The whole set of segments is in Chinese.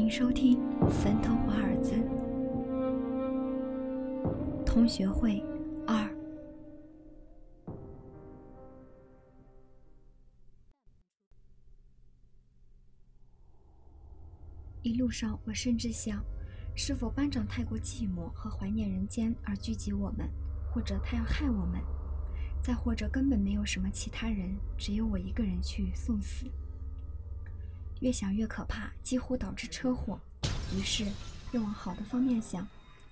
迎收听《坟头华尔兹》同学会二。一路上，我甚至想，是否班长太过寂寞和怀念人间而聚集我们，或者他要害我们，再或者根本没有什么其他人，只有我一个人去送死。越想越可怕，几乎导致车祸。于是又往好的方面想，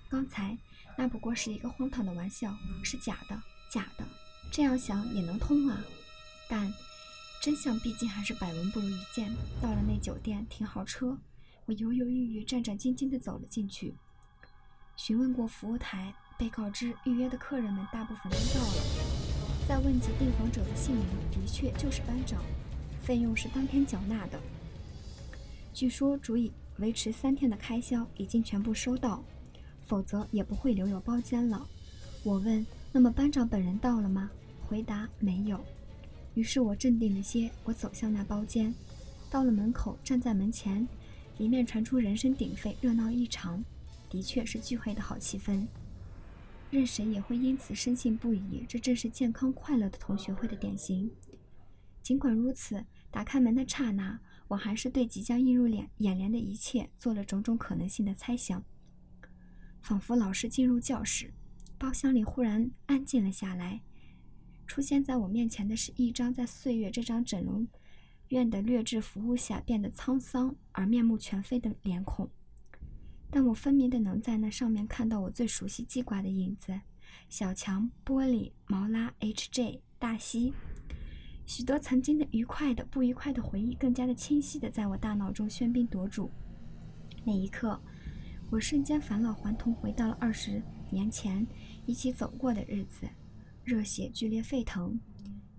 刚才那不过是一个荒唐的玩笑，是假的，假的。这样想也能通啊。但真相毕竟还是百闻不如一见。到了那酒店，停好车。我犹犹豫豫、战战兢兢地走了进去，询问过服务台，被告知预约的客人们大部分都到了。再问及订房者的姓名，的确就是班长，费用是当天缴纳的，据说足以维持三天的开销，已经全部收到，否则也不会留有包间了。我问：“那么班长本人到了吗？”回答：“没有。”于是我镇定了些，我走向那包间，到了门口，站在门前。里面传出人声鼎沸，热闹异常，的确是聚会的好气氛。任谁也会因此深信不疑，这正是健康快乐的同学会的典型。尽管如此，打开门的刹那，我还是对即将映入眼眼帘的一切做了种种可能性的猜想。仿佛老师进入教室，包厢里忽然安静了下来。出现在我面前的是一张在岁月这张整容。院的劣质服务下变得沧桑而面目全非的脸孔，但我分明的能在那上面看到我最熟悉记挂的影子：小强、玻璃、毛拉、H.J、大西，许多曾经的愉快的、不愉快的回忆，更加的清晰的在我大脑中喧宾夺主。那一刻，我瞬间返老还童，回到了二十年前一起走过的日子，热血剧烈沸腾。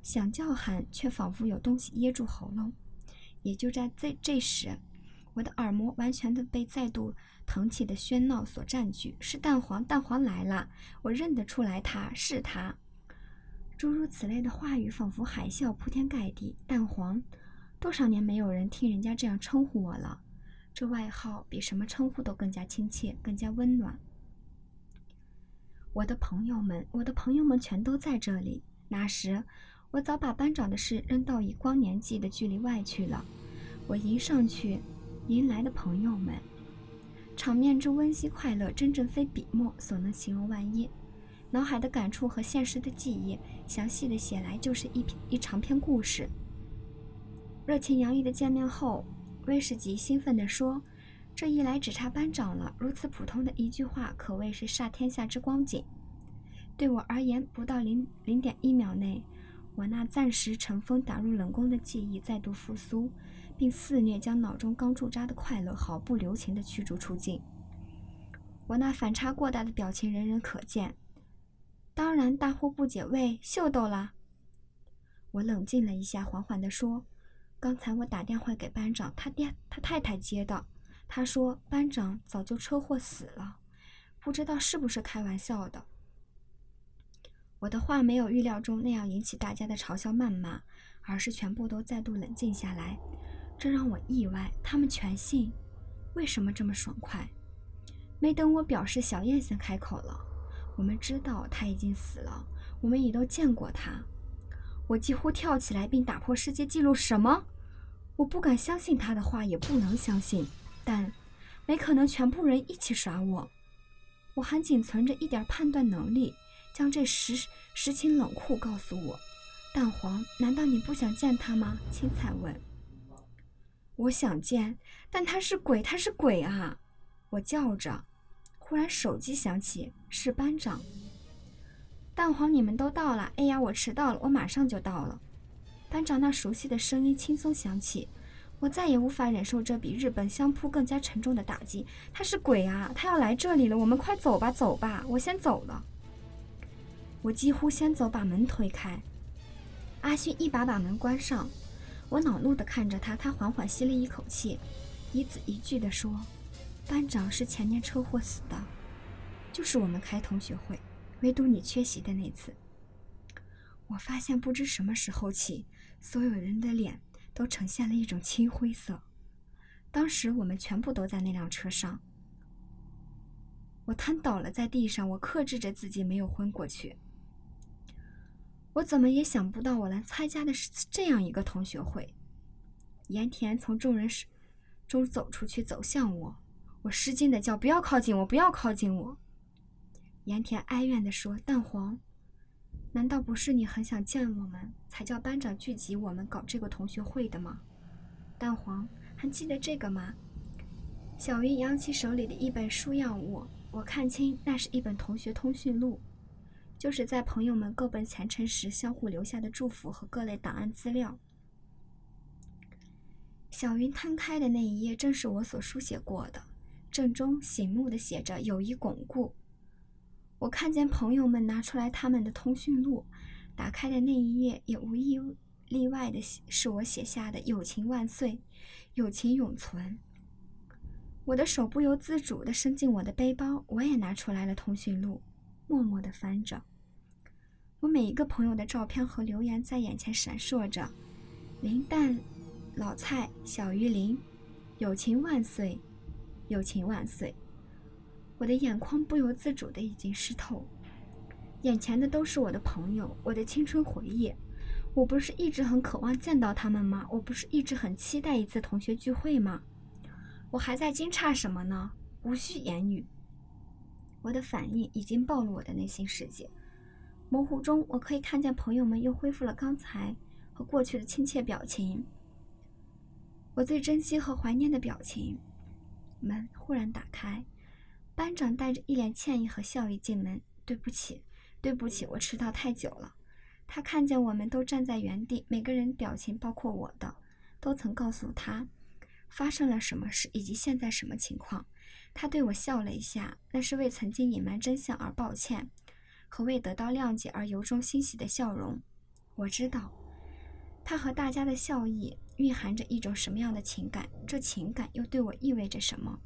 想叫喊，却仿佛有东西噎住喉咙。也就在这这时，我的耳膜完全的被再度腾起的喧闹所占据。是蛋黄，蛋黄来了！我认得出来，他是他。诸如此类的话语，仿佛海啸铺天盖地。蛋黄，多少年没有人听人家这样称呼我了。这外号比什么称呼都更加亲切，更加温暖。我的朋友们，我的朋友们全都在这里。那时。我早把班长的事扔到以光年计的距离外去了。我迎上去，迎来的朋友们，场面之温馨快乐，真正非笔墨所能形容。万一脑海的感触和现实的记忆详细的写来，就是一篇一长篇故事。热情洋溢的见面后，威士忌兴奋地说：“这一来只差班长了。”如此普通的一句话，可谓是煞天下之光景。对我而言，不到零零点一秒内。我那暂时尘封、打入冷宫的记忆再度复苏，并肆虐将脑中刚驻扎的快乐毫不留情地驱逐出境。我那反差过大的表情人人可见。当然，大呼不解：“为，秀逗了？”我冷静了一下，缓缓地说：“刚才我打电话给班长，他爹、他太太接的。他说班长早就车祸死了，不知道是不是开玩笑的。”我的话没有预料中那样引起大家的嘲笑谩骂，而是全部都再度冷静下来，这让我意外。他们全信，为什么这么爽快？没等我表示，小燕先开口了：“我们知道他已经死了，我们也都见过他。”我几乎跳起来，并打破世界纪录：“什么？我不敢相信他的话，也不能相信，但没可能全部人一起耍我。我还仅存着一点判断能力。”将这实实情冷酷告诉我，蛋黄，难道你不想见他吗？青菜问。我想见，但他是鬼，他是鬼啊！我叫着。忽然手机响起，是班长。蛋黄，你们都到了。哎呀，我迟到了，我马上就到了。班长那熟悉的声音轻松响起。我再也无法忍受这比日本相扑更加沉重的打击。他是鬼啊！他要来这里了。我们快走吧，走吧，我先走了。我几乎先走，把门推开。阿勋一把把门关上。我恼怒地看着他，他缓缓吸了一口气，一字一句地说：“班长是前年车祸死的，就是我们开同学会，唯独你缺席的那次。”我发现不知什么时候起，所有人的脸都呈现了一种青灰色。当时我们全部都在那辆车上。我瘫倒了在地上，我克制着自己没有昏过去。我怎么也想不到，我来参加的是这样一个同学会。盐田从众人中走出去，走向我。我失惊的叫：“不要靠近我！不要靠近我！”盐田哀怨地说：“蛋黄，难道不是你很想见我们，才叫班长聚集我们搞这个同学会的吗？蛋黄，还记得这个吗？”小云扬起手里的一本书样物，我看清，那是一本同学通讯录，就是在朋友们各奔前程时相互留下的祝福和各类档案资料。小云摊开的那一页，正是我所书写过的。正中醒目的写着“友谊巩固”。我看见朋友们拿出来他们的通讯录，打开的那一页也无一例外的是我写下的“友情万岁，友情永存”。我的手不由自主地伸进我的背包，我也拿出来了通讯录，默默地翻着。我每一个朋友的照片和留言在眼前闪烁着：“林蛋、老蔡、小鱼林，友情万岁。”友情万岁！我的眼眶不由自主的已经湿透，眼前的都是我的朋友，我的青春回忆。我不是一直很渴望见到他们吗？我不是一直很期待一次同学聚会吗？我还在惊诧什么呢？无需言语，我的反应已经暴露我的内心世界。模糊中，我可以看见朋友们又恢复了刚才和过去的亲切表情，我最珍惜和怀念的表情。门忽然打开，班长带着一脸歉意和笑意进门。对不起，对不起，我迟到太久了。他看见我们都站在原地，每个人表情，包括我的，都曾告诉他发生了什么事以及现在什么情况。他对我笑了一下，那是为曾经隐瞒真相而抱歉，和为得到谅解而由衷欣喜的笑容。我知道，他和大家的笑意。蕴含着一种什么样的情感？这情感又对我意味着什么？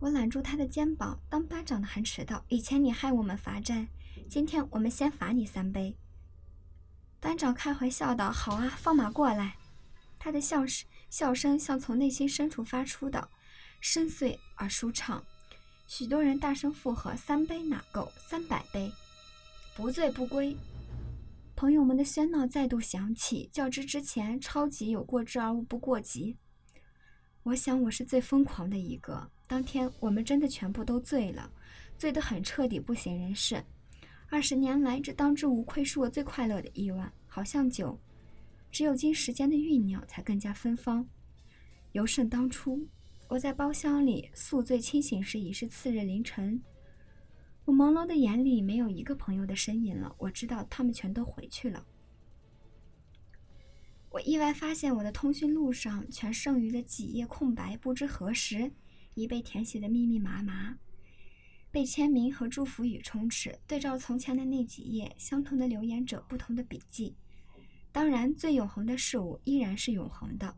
我揽住他的肩膀，当班长的还迟到。以前你害我们罚站，今天我们先罚你三杯。班长开怀笑道：“好啊，放马过来。”他的笑声笑声像从内心深处发出的，深邃而舒畅。许多人大声附和：“三杯哪够？三百杯，不醉不归。”朋友们的喧闹再度响起，较之之前，超级有过之而无不过及。我想我是最疯狂的一个。当天我们真的全部都醉了，醉得很彻底，不省人事。二十年来，这当之无愧是我最快乐的一晚。好像酒，只有经时间的酝酿，才更加芬芳，尤胜当初。我在包厢里宿醉清醒时，已是次日凌晨。我朦胧的眼里没有一个朋友的身影了，我知道他们全都回去了。我意外发现我的通讯录上全剩余的几页空白，不知何时已被填写的密密麻麻，被签名和祝福语充斥。对照从前的那几页，相同的留言者，不同的笔记。当然，最永恒的事物依然是永恒的。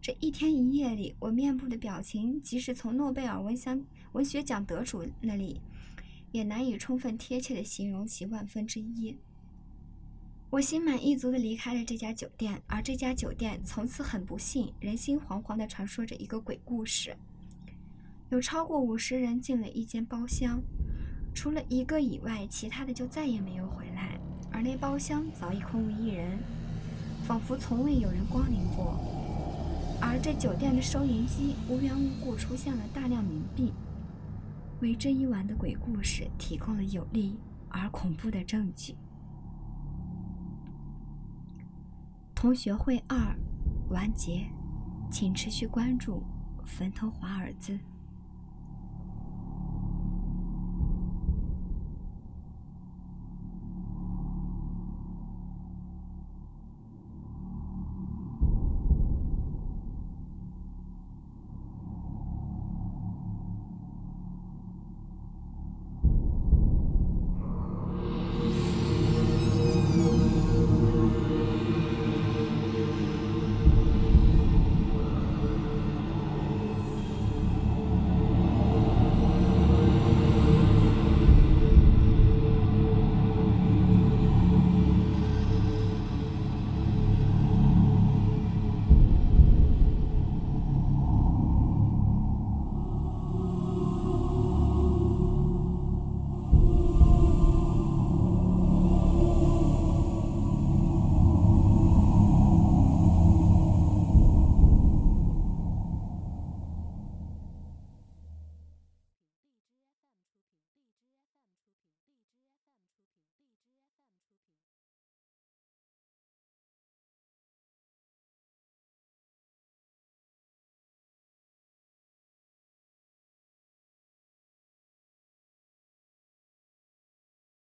这一天一夜里，我面部的表情，即使从诺贝尔文奖文学奖得主那里。也难以充分贴切地形容其万分之一。我心满意足地离开了这家酒店，而这家酒店从此很不幸，人心惶惶地传说着一个鬼故事：有超过五十人进了一间包厢，除了一个以外，其他的就再也没有回来。而那包厢早已空无一人，仿佛从未有人光临过。而这酒店的收银机无缘无故出现了大量冥币。为这一晚的鬼故事提供了有力而恐怖的证据。同学会二完结，请持续关注坟头华尔兹。